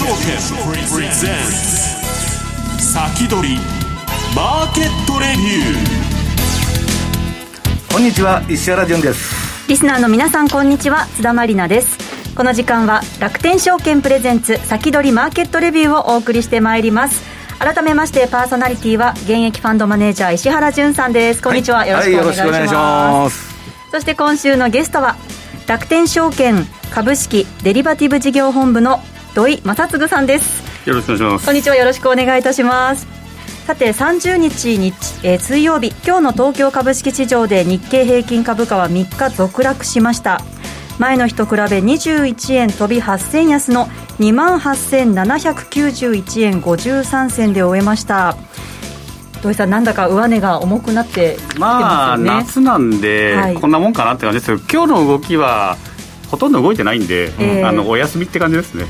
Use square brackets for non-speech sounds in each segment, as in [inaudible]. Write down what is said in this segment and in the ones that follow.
証券プレゼンツ。先取りマーケットレビュー。こんにちは石原潤です。リスナーの皆さんこんにちは津田まりなです。この時間は楽天証券プレゼンツ先取りマーケットレビューをお送りしてまいります。改めましてパーソナリティは現役ファンドマネージャー石原潤さんです。こんにちは、はい、よろしくお願いします。そして今週のゲストは楽天証券株式デリバティブ事業本部の土井正嗣さんです。よろしくお願いします。こんにちは。よろしくお願いいたします。さて30日日、えー、水曜日今日の東京株式市場で日経平均株価は3日続落しました。前の日と比べ21円飛び8銭安の2万8791円53銭で終えました。土井さん、なんだか上値が重くなってまね、まあ、夏なんで、はい、こんなもんかなって感じですけど、今日の動きは、ほとんど動いてないんで、えー、あのお休みって感じですね。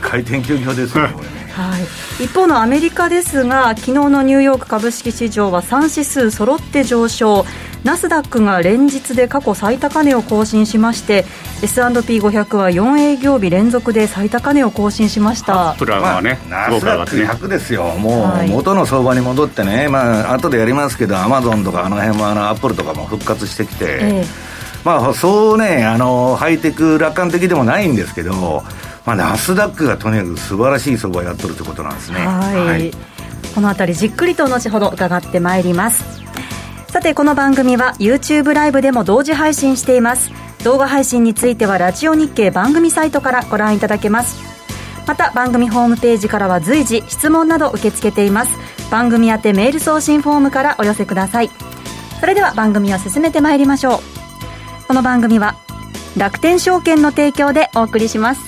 回転休業ですね、これね。はい、一方のアメリカですが昨日のニューヨーク株式市場は3指数揃って上昇。ナスダックが連日で過去最高値を更新しまして S&P500 は4営業日連続で最高値を更新しました。プラはね、まあ、ナスダック100ですよ。もう元の相場に戻ってね、まあ後でやりますけどアマゾンとかあの辺もあのアップルとかも復活してきて、えー、まあそうねあのハイテク楽観的でもないんですけどまあ、ナスダックがとにかく素晴らしい相場をやっとるということなんですね。はい、はい、このあたりじっくりと後ほど伺ってまいります。さてこの番組は YouTube ライブでも同時配信しています。動画配信についてはラジオ日経番組サイトからご覧いただけます。また番組ホームページからは随時質問など受け付けています。番組宛てメール送信フォームからお寄せください。それでは番組を進めてまいりましょうこの番組は楽天証券の提供でお送りします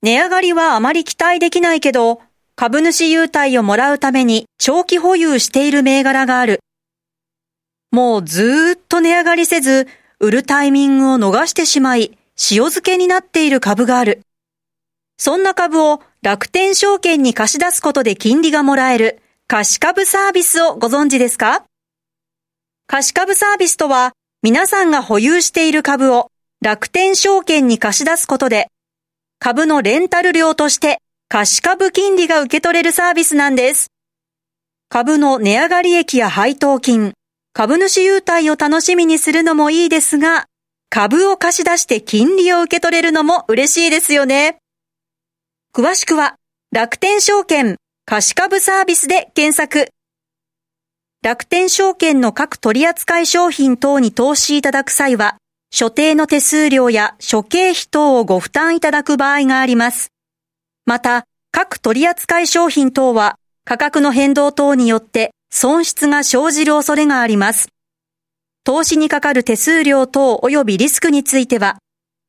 値上がりはあまり期待できないけど株主優待をもらうために長期保有している銘柄がある。もうずっと値上がりせず、売るタイミングを逃してしまい、塩漬けになっている株がある。そんな株を楽天証券に貸し出すことで金利がもらえる貸株サービスをご存知ですか？貸株サービスとは皆さんが保有している株を楽天証券に貸し出すことで株のレンタル料として貸株金利が受け取れるサービスなんです。株の値上がり益や配当金、株主優待を楽しみにするのもいいですが、株を貸し出して金利を受け取れるのも嬉しいですよね。詳しくは、楽天証券貸し株サービスで検索。楽天証券の各取扱商品等に投資いただく際は、所定の手数料や諸経費等をご負担いただく場合があります。また、各取扱商品等は価格の変動等によって損失が生じる恐れがあります。投資にかかる手数料等及びリスクについては、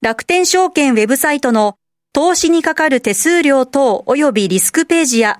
楽天証券ウェブサイトの投資にかかる手数料等及びリスクページや、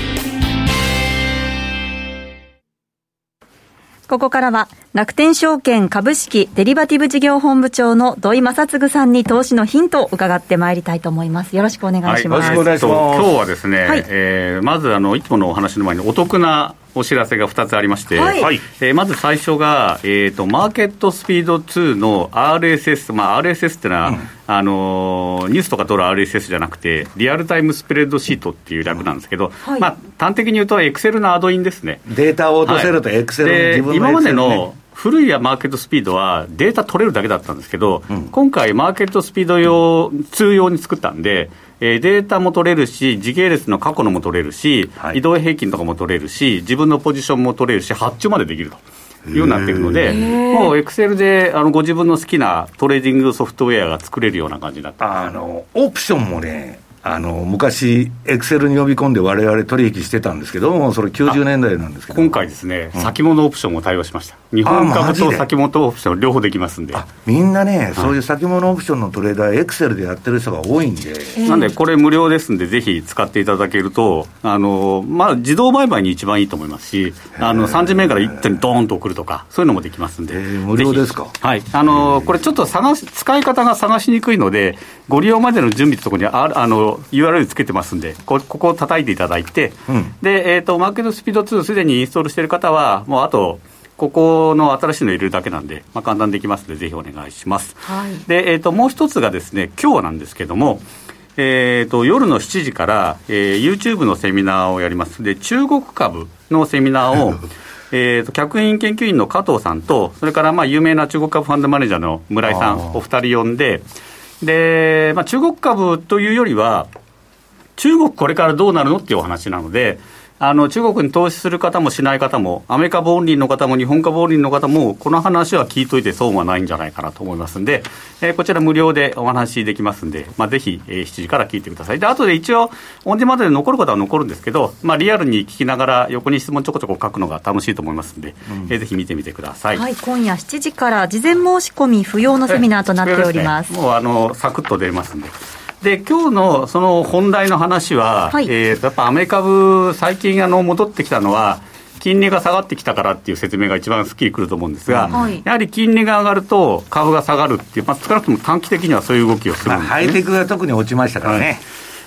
ここからは楽天証券株式デリバティブ事業本部長の土井正嗣さんに投資のヒントを伺ってまいりたいと思います。よろしくお願いします。はい、よろしくお願いします。今日はですね、はい、えー、まずあのいつものお話の前にお得なお知らせが2つありまして、はい、えー、まず最初が、えーと、マーケットスピード2の RSS、まあ、RSS っていうのは、うん、あのニュースとか取る RSS じゃなくて、リアルタイムスプレッドシートっていう略なんですけど、はい、まあ、端的に言うと、エクセルのアドインですね。データを落とせると、エクセル、はい、自分の、今までの古いマーケットスピードはデータ取れるだけだったんですけど、うん、今回、マーケットスピード用、通用に作ったんで、えー、データも取れるし、時系列の過去のも取れるし、はい、移動平均とかも取れるし、自分のポジションも取れるし、発注までできると。いうようになってるので、もうエクセルであのご自分の好きなトレーディングソフトウェアが作れるような感じになってあのオプションもね、あの昔、エクセルに呼び込んで、われわれ取引してたんですけども、それ90年代なんですけど。今回ですね、うん、先物オプションも対応しました、日本株と先物オプション、両方できますんで。みんなね、そういう先物オプションのトレーダー、エクセルでやってる人が多いんで、なんで、これ、無料ですんで、ぜひ使っていただけると、あのまあ、自動売買に一番いいと思いますし、あの3時目から一手にドーンと送るとか、そういうのもできますんで、無料ですか、はい。あのこれ、ちょっと探し使い方が探しにくいので、ご利用までの準備ってところにああの URL つけてますんで、こここを叩いていただいて、うん、で、えっ、ー、と、マーケットスピード2、すでにインストールしている方は、もうあと、ここの新しいの入れるだけなんで、まあ、簡単できますので、ぜひお願いします。はい、で、えっ、ー、と、もう一つがですね、今日なんですけども、えーと、夜の7時から、えー、YouTube のセミナーをやります、で中国株のセミナーを、[laughs] えーと、客員研究員の加藤さんと、それからまあ有名な中国株ファンドマネージャーの村井さん、お二人呼んで、でまあ、中国株というよりは、中国これからどうなるのっていうお話なので、あの中国に投資する方もしない方も、アメリカボンリーの方も日本株ボンリーの方も、この話は聞いといて損はないんじゃないかなと思いますんで、えー、こちら無料でお話できますんで、まあ、ぜひ、えー、7時から聞いてください。で、後で一応、オンデマンドで残ることは残るんですけど、まあ、リアルに聞きながら、横に質問ちょこちょこ書くのが楽しいと思いますんで、うん、えー、ぜひ見てみてください。はい、今夜7時から事前申し込み不要のセミナーとなっております。すね、もうあのサクッと出ますんで。で今日のその本題の話は、はい、えー、やっぱアメリカ株、最近あの戻ってきたのは、金利が下がってきたからっていう説明が一番すっきりくると思うんですが、はい、やはり金利が上がると株が下がるっていう、まあ、少なくとも短期的にはそういう動きをするんです、ね、ハイテクが特に落ちましたからね。はい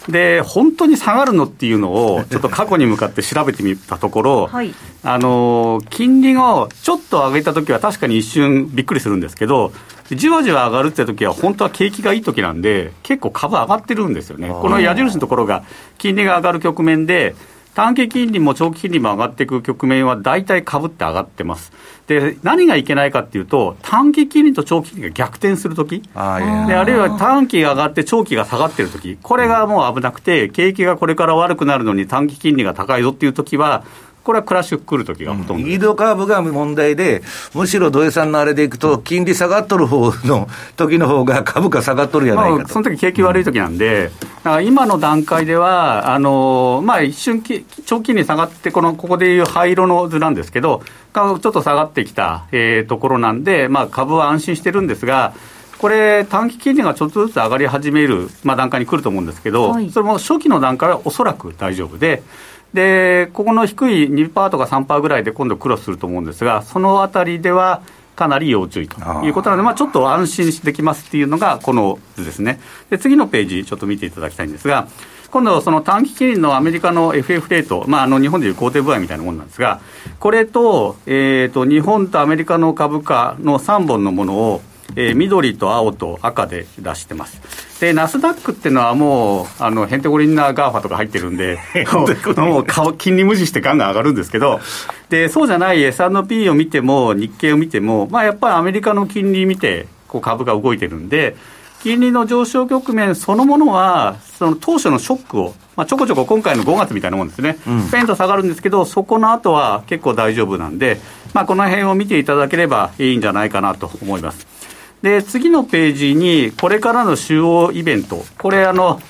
で本当に下がるのっていうのを、[laughs] ちょっと過去に向かって調べてみたところ、はい、あの金利をちょっと上げたときは、確かに一瞬びっくりするんですけど、じわじわ上がるってときは、本当は景気がいいときなんで、結構株上がってるんですよね、この矢印のところが、金利が上がる局面で、短期金利も長期金利も上がっていく局面は、大体株って上がってます。で、何がいけないかっていうと、短期金利と長期金利が逆転するとき、あるいは短期が上がって長期が下がってるとき、これがもう危なくて、景気がこれから悪くなるのに短期金利が高いぞっていうときは、これはクラッシュ来るときがほとんど、うん、イードカーブが問題で、むしろ土井さんのあれでいくと、金利下がっとる方の時の方が [laughs] 株価下がっとるやないかと、まあ、その時景気悪い時なんで、うん、今の段階では、あのまあ、一瞬、長期に下がって、このここでいう灰色の図なんですけど、ちょっと下がってきた、えー、ところなんで、まあ、株は安心してるんですが、これ、短期金利がちょっとずつ上がり始める、まあ、段階に来ると思うんですけど、はい、それも初期の段階はおそらく大丈夫で、で、ここの低い2%とか3%ぐらいで今度クロスすると思うんですが、そのあたりでは、かなり要注意ということなので、まあ、ちょっと安心できますっていうのが、この図ですね。で、次のページ、ちょっと見ていただきたいんですが、今度、その短期金利のアメリカの FF レート、まあ、あの日本でいう公定部合みたいなものなんですが、これと,、えーと、日本とアメリカの株価の3本のものを、えー、緑と青と赤で出してます。で、ナスダックっていうのはもう、あの、ヘンテコリンな GAFA とか入ってるんで、[laughs] もう顔、金利無視してガンガン上がるんですけど、で、そうじゃない S&P を見ても、日経を見ても、まあやっぱりアメリカの金利見て、こう株が動いてるんで、金利の上昇局面そのものは、その当初のショックを、まあ、ちょこちょこ今回の5月みたいなもんですね、うん、ペンと下がるんですけど、そこの後は結構大丈夫なんで、まあ、この辺を見ていただければいいんじゃないかなと思います。で、次のページに、これからの主要イベント、これ、あの、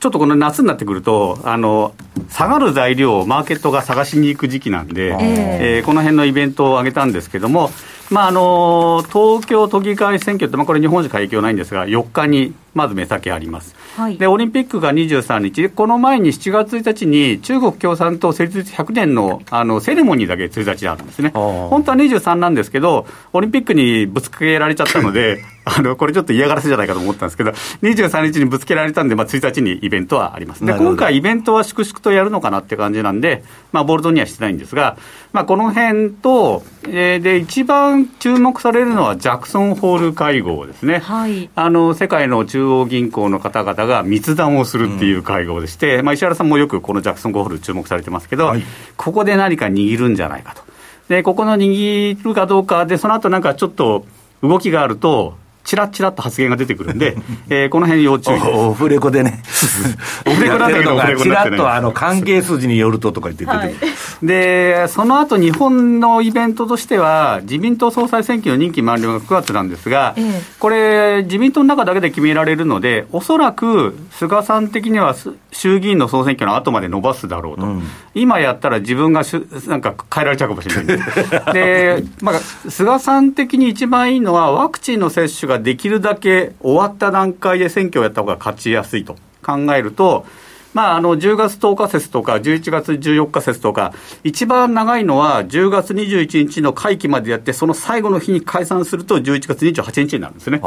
ちょっとこの夏になってくると、あの、下がる材料をマーケットが探しに行く時期なんで、えー、この辺のイベントを挙げたんですけども、まあ、あの東京都議会選挙って、まあ、これ、日本しか影響ないんですが、4日にまず目先あります、はい、でオリンピックが23日、この前に7月1日に中国共産党設立100年のあのセレモニーだけ1日あるんですね、本当は23なんですけど、オリンピックにぶつけられちゃったので、[laughs] あのこれちょっと嫌がらせじゃないかと思ったんですけど、23日にぶつけられたんで、まあ、1日にイベントはあります。で今回、イベントは粛々とやるのかなって感じなんで、まあ、ボルトにはしてないんですが、まあ、この辺と、えー、で一番注目されるのはジャクソンホール会合ですね、はい、あの世界の中央銀行の方々が密談をするっていう会合でして、うん、まあ、石原さんもよくこのジャクソンホール注目されてますけど、はい、ここで何か握るんじゃないかと。でここの握るかどうかで、その後なんかちょっと動きがあると、ちらちらっと発言が出てくるんで、[laughs] えー、この辺要注意オフレコでね。[laughs] オフレコだけど、オフレコちらっとあの関係筋によるととか言って出てくる。で、その後日本のイベントとしては、自民党総裁選挙の任期満了が9月なんですが、ええ、これ、自民党の中だけで決められるので、おそらく菅さん的には衆議院の総選挙の後まで伸ばすだろうと、うん、今やったら自分がしゅなんか変えられちゃうかもしれない。で、まあ、菅さん的に一番いいのは、ワクチンの接種ができるだけ終わった段階で選挙をやった方が勝ちやすいと考えると、まあ、あの10月10日説とか、11月14日説とか、一番長いのは10月21日の会期までやって、その最後の日に解散すると、11月28日になるんですね。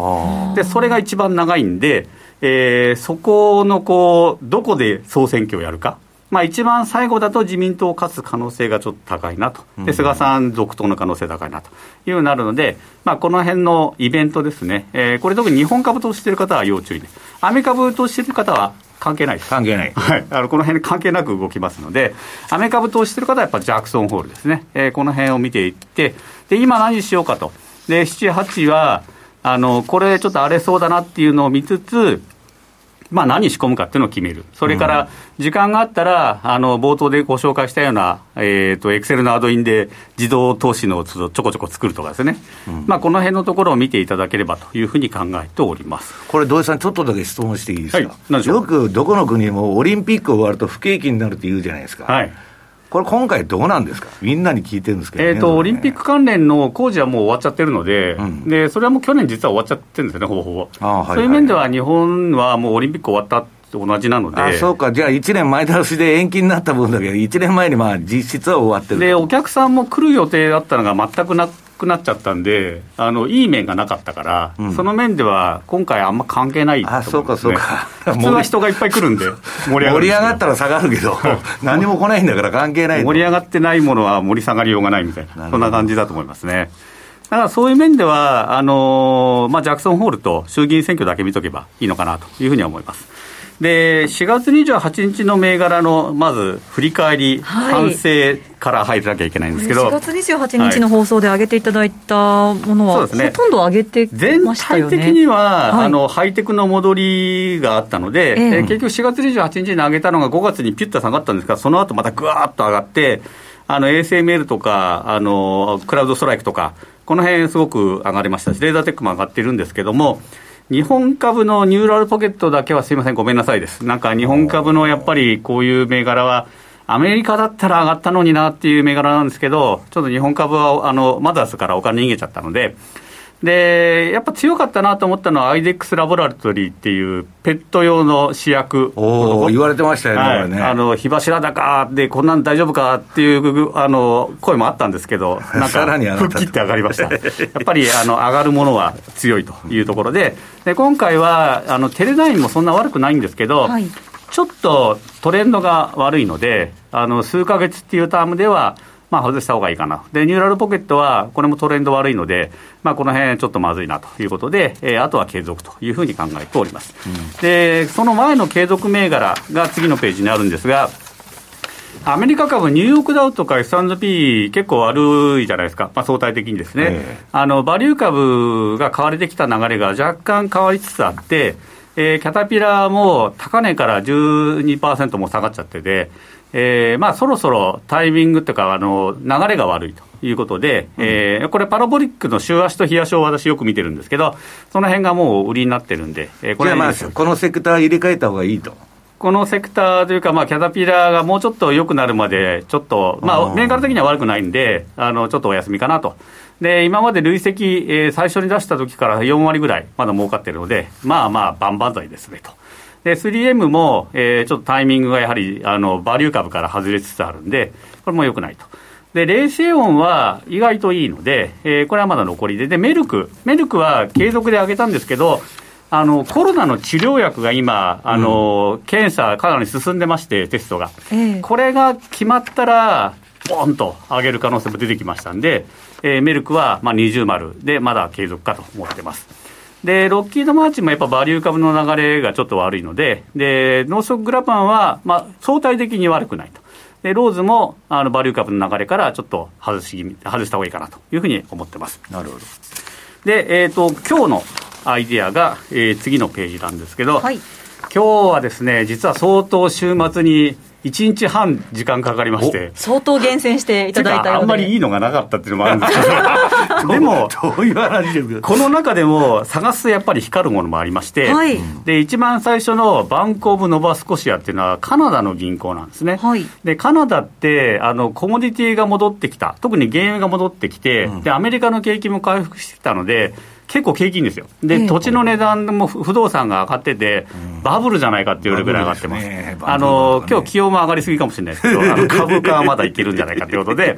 で、それが一番長いんで、えー、そこのこう、どこで総選挙をやるか。まあ、一番最後だと自民党勝つ可能性がちょっと高いなと、で菅さん続投の可能性高いなというようになるので、まあ、この辺のイベントですね、えー、これ、特に日本株投資している方は要注意で、アメリカ株投資している方は関係ないです。関係ない。はい。あの、この辺関係なく動きますので、アメリカ株投資している方はやっぱジャクソンホールですね。えー、この辺を見ていって、で、今何しようかと。で、7、8は、あの、これちょっと荒れそうだなっていうのを見つつ、まあ、何仕込むかっていうのを決める、それから時間があったら、あの冒頭でご紹介したような、えーと、エクセルのアドインで自動投資のちょこちょこ作るとかですね、うん、まあ、この辺のところを見ていただければというふうに考えております。これ、土井さん、ちょっとだけ質問していいですか、はい、よくどこの国もオリンピック終わると不景気になるって言うじゃないですか。はいこれ、今回、どうなんですか、みんなに聞いてるんですけど、ね、えーと、オリンピック関連の工事はもう終わっちゃってるので、うん、でそれはもう去年、実は終わっちゃってるんですよね、ほぼほぼ。そういう面では、日本はもうオリンピック終わった同じなので。あそうか、じゃあ1年前倒しで延期になった分だけど、1年前にまあ実質は終わってるで、お客さんも来る予定だったのが全くなくなっちゃったんで、あのいい面がなかったから、うん、その面では今回あんま関係ないと思ね、あ、そうかそうか。普通は人がいっぱい来るんで、盛り上が盛り上がったら下がるけど、[laughs] 何も来ないんだから関係ない。盛り上がってないものは盛り下がりようがないみたいな、そんな感じだと思いますね。だからそういう面では、あのー、まあ、ジャクソンホールと衆議院選挙だけ見とけばいいのかなというふうには思います。で4月28日の銘柄のまず振り返り、反省から入らなきゃいけないんですけど、4月28日の放送で上げていただいたものは、はいね、ほとんど上げてましたよね。全体的には、はい、あのハイテクの戻りがあったので、えー、結局4月28日に上げたのが5月にピュッと下がったんですが、その後またぐわっと上がって、あの ASML とかあの、クラウドストライクとか、この辺すごく上がりましたし、レーザーテックも上がってるんですけども、日本株のニューラルポケットだけはすいません、ごめんなさいです。なんか日本株のやっぱりこういう銘柄は、アメリカだったら上がったのになっていう銘柄なんですけど、ちょっと日本株はあのマザーズからお金逃げちゃったので、で、やっぱ強かったなと思ったのは、アイデックスラボラトリーっていうペット用の試薬。お言われてましたよね、はい、ね。あの火柱高で、こんなん大丈夫かっていうあの声もあったんですけど、なんか、[laughs] 吹っ切って上がりました。やっぱりあの上がるものは強いというところで、で今回はあのテレナインもそんな悪くないんですけど、はい、ちょっとトレンドが悪いので、あの数か月っていうタームでは、まあ、外した方がいいかな。で、ニューラルポケットは、これもトレンド悪いので、まあ、この辺ちょっとまずいなということで、えー、あとは継続というふうに考えております。うん、で、その前の継続銘柄が次のページにあるんですが、アメリカ株、ニューヨークダウとか S&P 結構悪いじゃないですか、まあ、相対的にですね、えー、あのバリュー株が買われてきた流れが若干変わりつつあって、えー、キャタピラーも高値から12%も下がっちゃってて、えー、まあそろそろタイミングというか、あの流れが悪いということで、うん、えー、これ、パラボリックの週足と日足を私、よく見てるんですけど、その辺がもう売りになってるんで、えー、これまあ、このセクター入れ替えた方がいいと。このセクターというか、まあ、キャタピラーがもうちょっと良くなるまで、ちょっと、まあ、銘柄的には悪くないんで、あのちょっとお休みかなと。で、今まで累積、えー、最初に出した時から4割ぐらい、まだ儲かってるので、まあまあ、万々歳ですねと。で、3M も、えー、ちょっとタイミングがやはり、あの、バリュー株から外れつつあるんで、これも良くないと。で、冷静音は意外といいので、えー、これはまだ残りで、で、メルク、メルクは継続で上げたんですけど、あの、コロナの治療薬が今、あの、うん、検査かなり進んでまして、テストが。えー、これが決まったら、ボンと上げる可能性も出てきましたんで、えー、メルクは、まあ、二重丸でまだ継続かと思ってます。で、ロッキードマーチンもやっぱバリュー株の流れがちょっと悪いので、で、ノースグラパンは、まあ、相対的に悪くないと。で、ローズも、あの、バリュー株の流れからちょっと外し、外した方がいいかなというふうに思ってます。なるほど。で、えっ、ー、と、今日のアイデアが、えー、次のページなんですけど、はい、今日はですね、実は相当週末に1日半時間かかりまして。相当厳選していただいたあんまりいいのがなかったっていうのもあるんですけど。[laughs] でもこの中でも探すやっぱり光るものもありまして、はい、で一番最初のバンコブ・ノバスコシアっていうのはカナダの銀行なんですね、はい、でカナダってあのコモディティが戻ってきた。特に原油が戻ってきて、うん、でアメリカの景気も回復してきたので結構景気いいんですよ。で、土地の値段も不動産が上がってて、バブルじゃないかっていうぐらい上がってます。ね、あの、今日気温も上がりすぎかもしれないですけど、あの [laughs] 株価はまだいけるんじゃないかということで、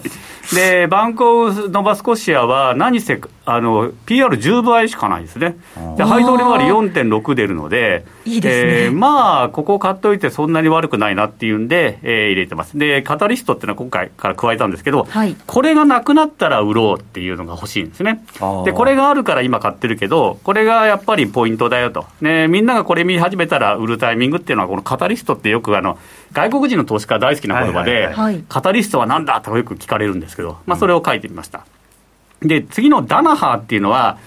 で、バンコーノバスコシアは何せ、あの、PR10 倍しかないですね。で、配当利回り4.6出るので、いいですね、えー、まあ、ここ買っといてそんなに悪くないなっていうんで、えー、入れてます。で、カタリストっていうのは今回から加えたんですけど、はい、これがなくなったら売ろうっていうのが欲しいんですね。で、これがあるから今買ってるけど、これがやっぱりポイントだよと。ね、みんながこれ見始めたら売るタイミングっていうのは、このカタリストってよくあの、外国人の投資家大好きな言葉で、はいはい、カタリストは何だとよく聞かれるんですけど、まあ、それを書いてみました。で、次のダナハーっていうのは、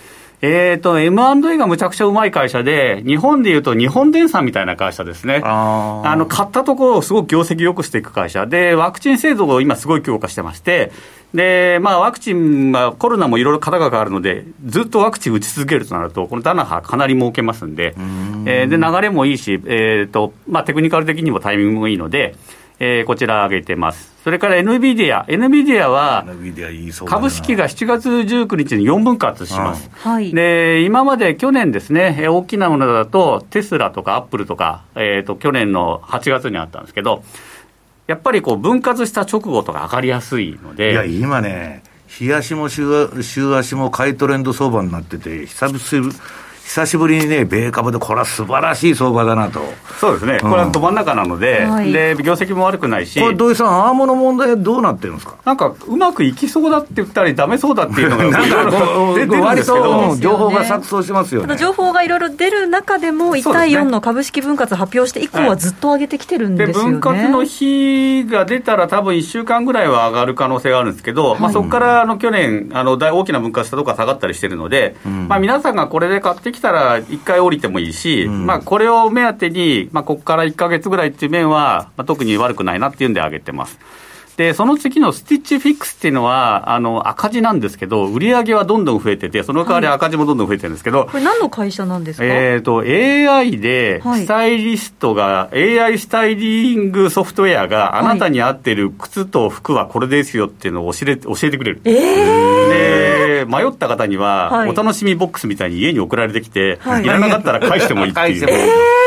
えっ、ー、と、M&A がむちゃくちゃうまい会社で、日本でいうと日本電産みたいな会社ですね。あの、買ったところをすごく業績良くしていく会社。で、ワクチン制度を今すごい強化してまして、で、まあ、ワクチンはコロナもいろいろ型が変わるので、ずっとワクチン打ち続けるとなると、このダナハかなり儲けますんで、ん。えー、で、流れもいいし、えっ、ー、と、まあ、テクニカル的にもタイミングもいいので、えー、こちら上げてます。それから NVIDIA。NVIDIA は、株式が7月19日に4分割します。はい、で、今まで去年ですね、大きなものだと、テスラとかアップルとか、えっ、ー、と、去年の8月にあったんですけど、やっぱりこう分割した直後とか上がりやすいので。いや、今ね、日足も週足も買いトレンド相場になってて、久々久しぶりにね、米株でこれは素晴らしい相場だなと。そうですね、これはど真ん中なので、うん、で業績も悪くないし、これ、土井さん、アームの問題、どうなってるんですか？なんか、うまくいきそうだって言ったり、だめそうだっていうのが、[laughs] なんか出てるんですけど、情報が錯綜しますよね。ただ情報がいろいろ出る中でも、1対4の株式分割発表して以降はずっと上げてきてるんですよね、分割の日が出たら、多分1週間ぐらいは上がる可能性があるんですけど、はい、まあ、そこからあの去年あの、大きな分割したところが下がったりしてるので、うん、まあ、皆さんがこれで買ってきたら、1回降りてもいいし、うん、まあ、これを目当てに、まあ、ここから1か月ぐらいっていう面は、まあ、特に悪くないなっていうんで上げてます。で、その次のスティッチフィックスっていうのは、あの、赤字なんですけど、売り上げはどんどん増えてて、その代わり赤字もどんどん増えてるんですけど、はい、これ何の会社なんですか？えっ、ー、と、AI で、スタイリストが、はい、AI スタイリングソフトウェアがあなたに合ってる靴と服はこれですよっていうのを教え教えてくれる。えー、で、迷った方には、お楽しみボックスみたいに家に送られてきて、はい、いらなかったら返してもいいっていう。えー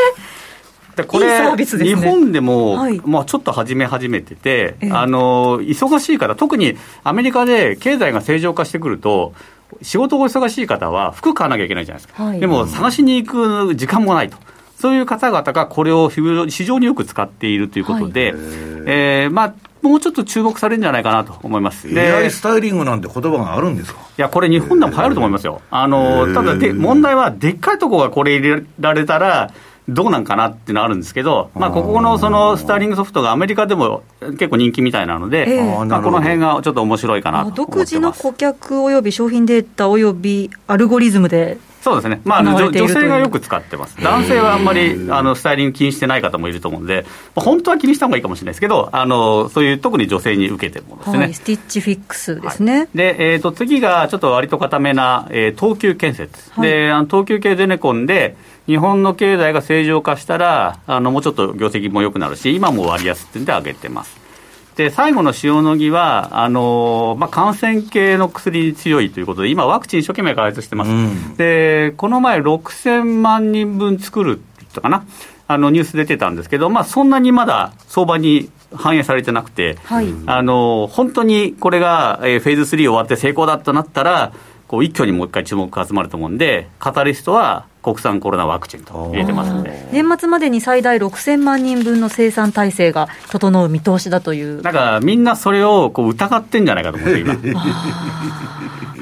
でこれ、いいね、日本でも、はい、まあ、ちょっと始め始めてて、えあの、忙しい方、特にアメリカで経済が正常化してくると、仕事が忙しい方は服買わなきゃいけないじゃないですか。はい、でも、探しに行く時間もないと。そういう方々がこれを非常によく使っているということで、はい、えー、まあ、もうちょっと注目されるんじゃないかなと思います。AI スタイリングなんて言葉があるんですか？いや、これ日本でも流行ると思いますよ。あの、ただで、問題はでっかいところがこれ入れられたら、どうなんかなっていうのはあるんですけど、まあ、ここのそのスターリングソフトがアメリカでも結構人気みたいなので、えー、まあ、この辺がちょっと面白いかなと独自の顧客および商品データおよびアルゴリズムでそうですね、まあ、女性がよく使ってます、男性はあんまりあのスタイリング気にしてない方もいると思うんで、本当は気にした方がいいかもしれないですけど、あのそういう特に女性に受けてるものですね、はい、スティッチフィックスですね。はい、で、えーと、次がちょっと割と固めな、えー、東急建設、はい、であの東急系ゼネコンで、日本の経済が正常化したら、あのもうちょっと業績も良くなるし、今も割安ってんで上げてます。で最後の塩野義はあの、まあ、感染系の薬に強いということで、今、ワクチン一生懸命開発してます、うん、でこの前、6000万人分作るって言ったかな、あのニュース出てたんですけど、まあ、そんなにまだ相場に反映されてなくて、はい、あの本当にこれが、えー、フェーズ3終わって成功だとなったら、こう一挙にもう一回注目が集まると思うんで、カタリストは国産コロナワクチンと入れてますんで年末までに最大6000万人分の生産体制が整う見通しだという。だからみんなそれをこう疑ってんじゃないかと思って今。[laughs]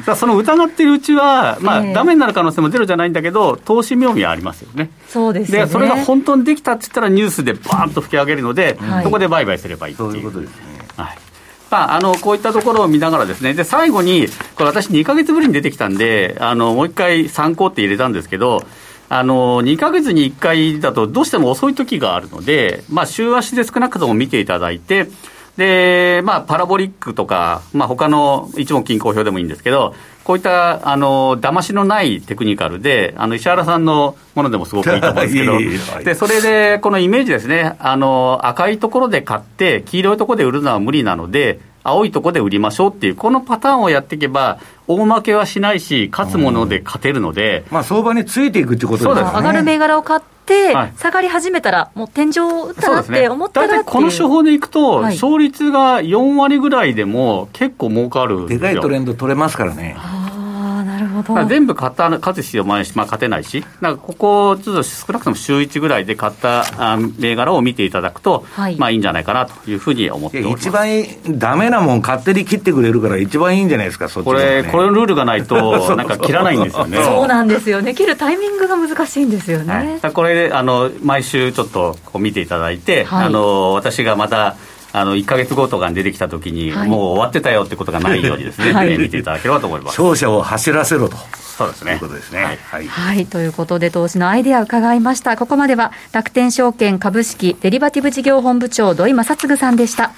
だその疑ってるうちは、まあ、えー、ダメになる可能性もゼロじゃないんだけど、投資妙味はありますよね。そうです、ね、で、それが本当にできたって言ったら、ニュースでバーンと吹き上げるので、はい、そこで売買すればいいっていう。そういうことですまあ、あのこういったところを見ながらですね、で最後に、これ、私、2か月ぶりに出てきたんで、あのもう一回参考って入れたんですけど、あの2か月に1回だと、どうしても遅い時があるので、まあ、週足で少なくとも見ていただいて、で、まあ、パラボリックとか、まあ、他の一目均衡表でもいいんですけど、こういった、あの、騙しのないテクニカルで、あの、石原さんのものでもすごくいいと思うんですけど、[laughs] で、それで、このイメージですね、あの、赤いところで買って、黄色いところで売るのは無理なので、青いところで売りましょうっていう、このパターンをやっていけば、大負けはしないし、勝つもので勝てるので、まあ、相場についていくってことですね。上がる銘柄を買って、下がり始めたら、もう天井を打ったなって思ったら、ね、この手法でいくと、勝率が4割ぐらいでも結構儲かるでかいトレンド取れますからね。全部買った勝つ必要もないし、まあ、勝てないし、なんかここ、ちょっと少なくとも週1ぐらいで買った銘柄を見ていただくと、はい、まあいいんじゃないかなというふうに思っております。一番だめなもん、勝手に切ってくれるから、一番いいんじゃないですか、そっち、ね、これ、これのルールがないと、なんか切らないんですよね。そうなんですよね、切るタイミングが難しいんですよね。はい、これあの、毎週ちょっとこう見ていただいて、はい、あの私がまた、あの1か月後とかに出てきたときに、はい、もう終わってたよってことがないようにですね、[laughs] はい、見ていただければと思います。勝者を走らせろと。そうですね。ということですね。はい。はい、ということで、投資のアイデアを伺いました。ここまでは、楽天証券株式デリバティブ事業本部長、土井正嗣さんでした。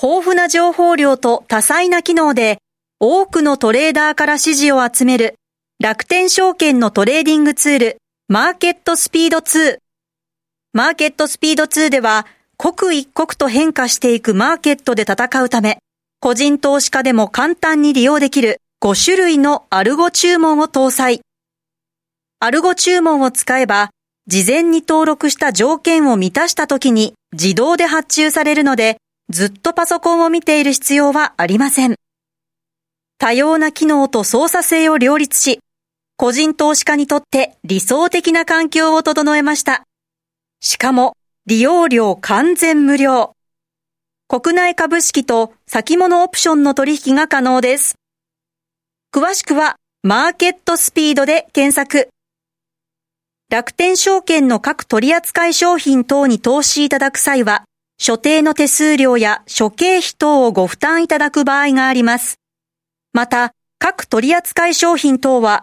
豊富な情報量と多彩な機能で、多くのトレーダーから支持を集める楽天証券のトレーディングツール、マーケットスピード2。マーケットスピード2では、刻一刻と変化していくマーケットで戦うため、個人投資家でも簡単に利用できる5種類のアルゴ注文を搭載。アルゴ注文を使えば、事前に登録した条件を満たした時に自動で発注されるので、ずっとパソコンを見ている必要はありません。多様な機能と操作性を両立し、個人投資家にとって理想的な環境を整えました。しかも、利用料完全無料。国内株式と先物オプションの取引が可能です。詳しくは、マーケットスピードで検索。楽天証券の各取扱商品等に投資いただく際は、所定の手数料や諸経費等をご負担いただく場合があります。また、各取扱商品等は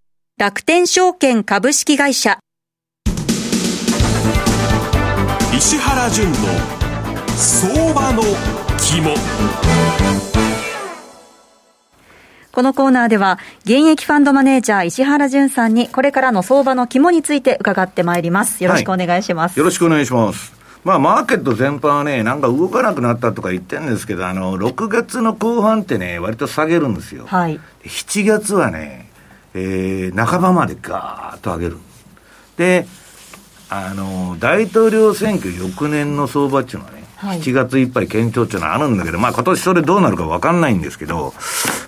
楽天証券株式会社。石原淳の相場の肝。このコーナーでは現役ファンドマネージャー石原淳さんにこれからの相場の肝について伺ってまいります。よろしくお願いします、はい、よろしくお願いします。まあ、マーケット全般はね、なんか動かなくなったとか言ってるんですけど、あの、6月の後半ってね、割と下げるんですよ。はい。7月はね、えー、半ばまでガーッと上げる。で、あの、大統領選挙翌年の相場っていうのはね、はい、7月いっぱい堅調っていうのはあるんだけど、まあ今年それどうなるかわかんないんですけど、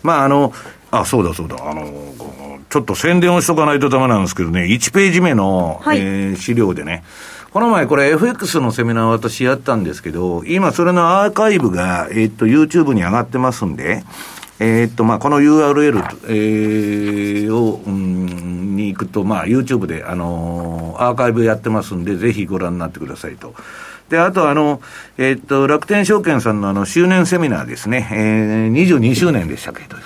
まああの、あ、そうだそうだ、あの、ちょっと宣伝をしとかないとダメなんですけどね、1ページ目の、はい、えー、資料でね、この前これ FX のセミナー私やったんですけど、今それのアーカイブが、えー、っと、YouTube に上がってますんで、えー、っと、まあ、この URL、えー、を、うん、に行くと、まあ、YouTube で、あのー、アーカイブやってますんで、ぜひご覧になってくださいと。で、あと、あの、えー、っと、楽天証券さんのあの、周年セミナーですね、えー、22周年でしたけ？ど、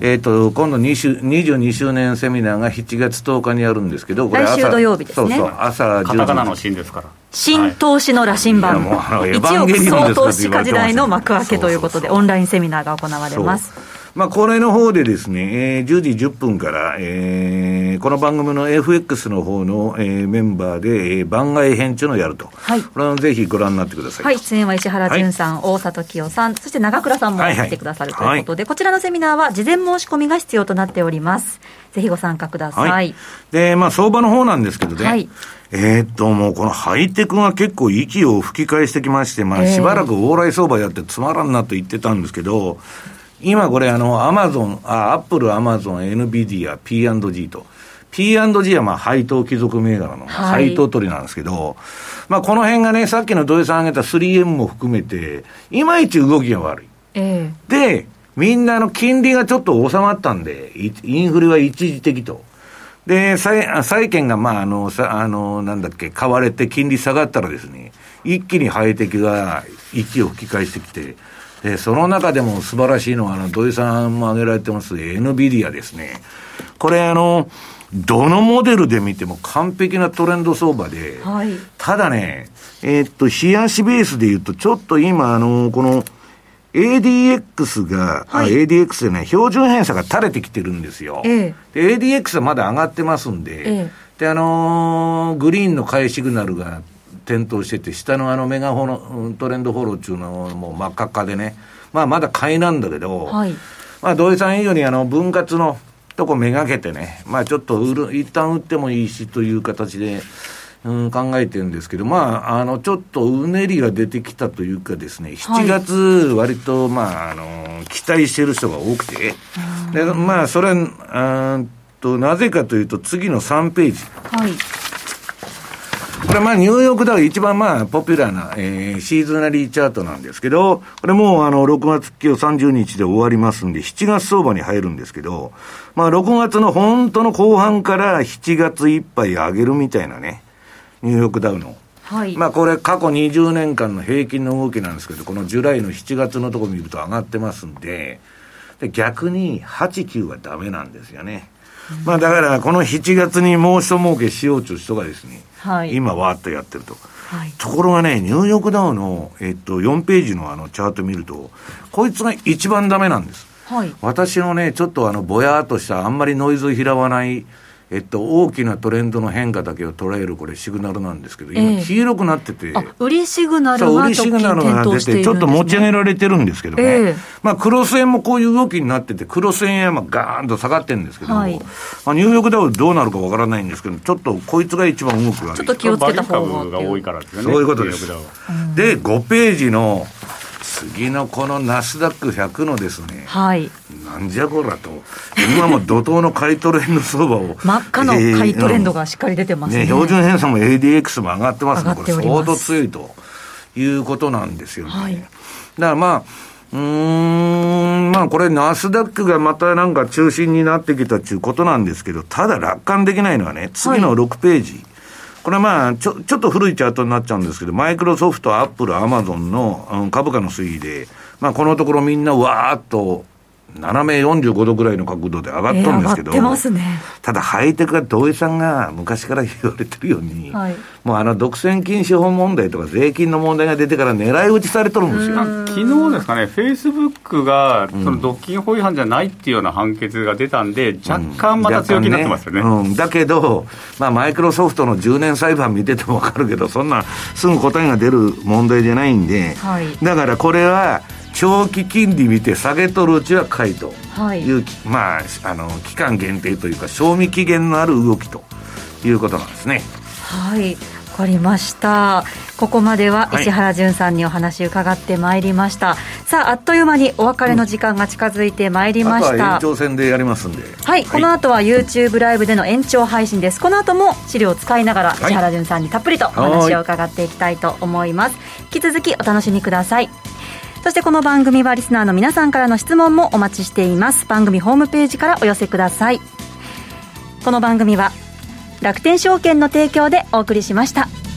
えっ、ー、と、今度22周年セミナーが7月10日にやるんですけど、これ来週土曜日ですね。そうそう、朝10時。カタカナの新ですから。新投資の羅針盤、はい、一億総投資家時代の幕開けということで、オンラインセミナーが行われます。まあ、これの方でですね、えー、10時10分から、えー、この番組の FX の方の、えー、メンバーで、えー、番外編中のやると。はい。これはぜひご覧になってください。はい。出演は石原淳さん、はい、大里清さん、そして長倉さんも来てくださるということで、はいはい、こちらのセミナーは事前申し込みが必要となっております。ぜひご参加ください。はい、で、まあ、相場の方なんですけどね。はい。えー、っと、もうこのハイテクが結構息を吹き返してきまして、まあ、しばらく往来相場やってつまらんなと言ってたんですけど、今これあの、アマゾン、あ、アップル、アマゾン、NVIDIA、P&G と。P&G はまあ配当貴族銘柄の配当取りなんですけど、はい、まあこの辺がね、さっきの土井さん挙げた 3M も含めて、いまいち動きが悪い。えー、で、みんなの金利がちょっと収まったんで、インフレは一時的と。で、債債券がまああの、さあの、なんだっけ、買われて金利下がったらですね、一気にハイテクが息を吹き返してきて、で、その中でも素晴らしいのは、あの、土井さんも挙げられてます、NVIDIA ですね。これ、あの、どのモデルで見ても完璧なトレンド相場で、はい、ただね、えー、っと、冷やしベースで言うと、ちょっと今、あの、この、ADX が、はい、あ ADX でね、標準偏差が垂れてきてるんですよ。えで、ADX はまだ上がってますんで、えで、あのー、グリーンの買いシグナルが点灯してて、下のあのメガホのトレンドフォローっていうのはもう真っ赤っかでね、まあまだ買いなんだけど、はい、まあ土井さん以上にあの分割のとこめがけてね、まあちょっと売る、一旦売ってもいいしという形で、うん、考えてるんですけど、まあ、あの、ちょっとうねりが出てきたというかですね、7月、割と、まあ、あの、期待してる人が多くて、で、まあ、それ、うんと、なぜかというと、次の3ページ。はい。これまあニューヨークダウ一番まあポピュラーな、えー、シーズナリーチャートなんですけど、これもうあの6月今日30日で終わりますんで、7月相場に入るんですけど、まあ6月の本当の後半から7月いっぱい上げるみたいなね、ニューヨークダウの。はい、まあこれ過去20年間の平均の動きなんですけど、このジュライの7月のとこ見ると上がってますんで、で逆に8、9はダメなんですよね。まあだから、この7月にもう一儲けしようという人がですね、はい、今わーっとやってると。はい、ところがね、ニューヨークダウの、えっと、4ページのあのチャート見ると、こいつが一番ダメなんです。はい、私のね、ちょっとあの、ぼやーっとした、あんまりノイズを拾わない、えっと、大きなトレンドの変化だけを捉えるこれシグナルなんですけど、今黄色くなってて、えー、売りシグナルが売りシグナルが出て、ちょっと持ち上げられてるんですけどね、えー、まあ、クロス円もこういう動きになってて、クロス円はガーンと下がってるんですけども、はい、まあ、ニューヨークダウどうなるかわからないんですけど、ちょっとこいつが一番動く悪い。ちょっと気をつけた方が多いからですね。そういうことです。で、5ページの次のこのナスダック100のですね、はい、なんじゃこらと、今も怒涛の買いトレンド相場を、[laughs] 真っ赤の買いトレンドがしっかり出てますね。ね標準偏差も ADX も上がってますね、これ、相当強いということなんですよね。はい、だからまあうん、まあこれ、ナスダックがまたなんか中心になってきたっていうことなんですけど、ただ楽観できないのはね、次の6ページ。はいこれまあ、ちょ、ちょっと古いチャートになっちゃうんですけど、マイクロソフト、アップル、アマゾンの、うん、株価の推移で、まあ、このところみんなわーっと斜め45度ぐらいの角度で上がったんですけど、えーね、ただハイテクは土井さんが昔から言われてるように、はい、もうあの独占禁止法問題とか税金の問題が出てから狙い撃ちされてるんですよ。昨日ですかね、フェイスブックがその独禁法違反じゃないっていうような判決が出たんで、若干また強気になってますよね。うんね。うん、だけど、まあ、マイクロソフトの10年裁判見てても分かるけど、そんなすぐ答えが出る問題じゃないんで、はい、だからこれは、長期金利見て下げとるうちは買いと。い。う、はい、まあ、あの、期間限定というか、賞味期限のある動きということなんですね。はい。わかりました。ここまでは石原潤さんにお話伺ってまいりました、はい、さああっという間にお別れの時間が近づいてまいりました、延長戦でやりますんで。はい、この後は YouTube ライブでの延長配信です。この後も資料を使いながら石原潤さんにたっぷりとお話を伺っていきたいと思います。引き続きお楽しみくださいそしてこの番組はリスナーの皆さんからの質問もお待ちしています番組ホームページからお寄せくださいこの番組は楽天証券の提供でお送りしました。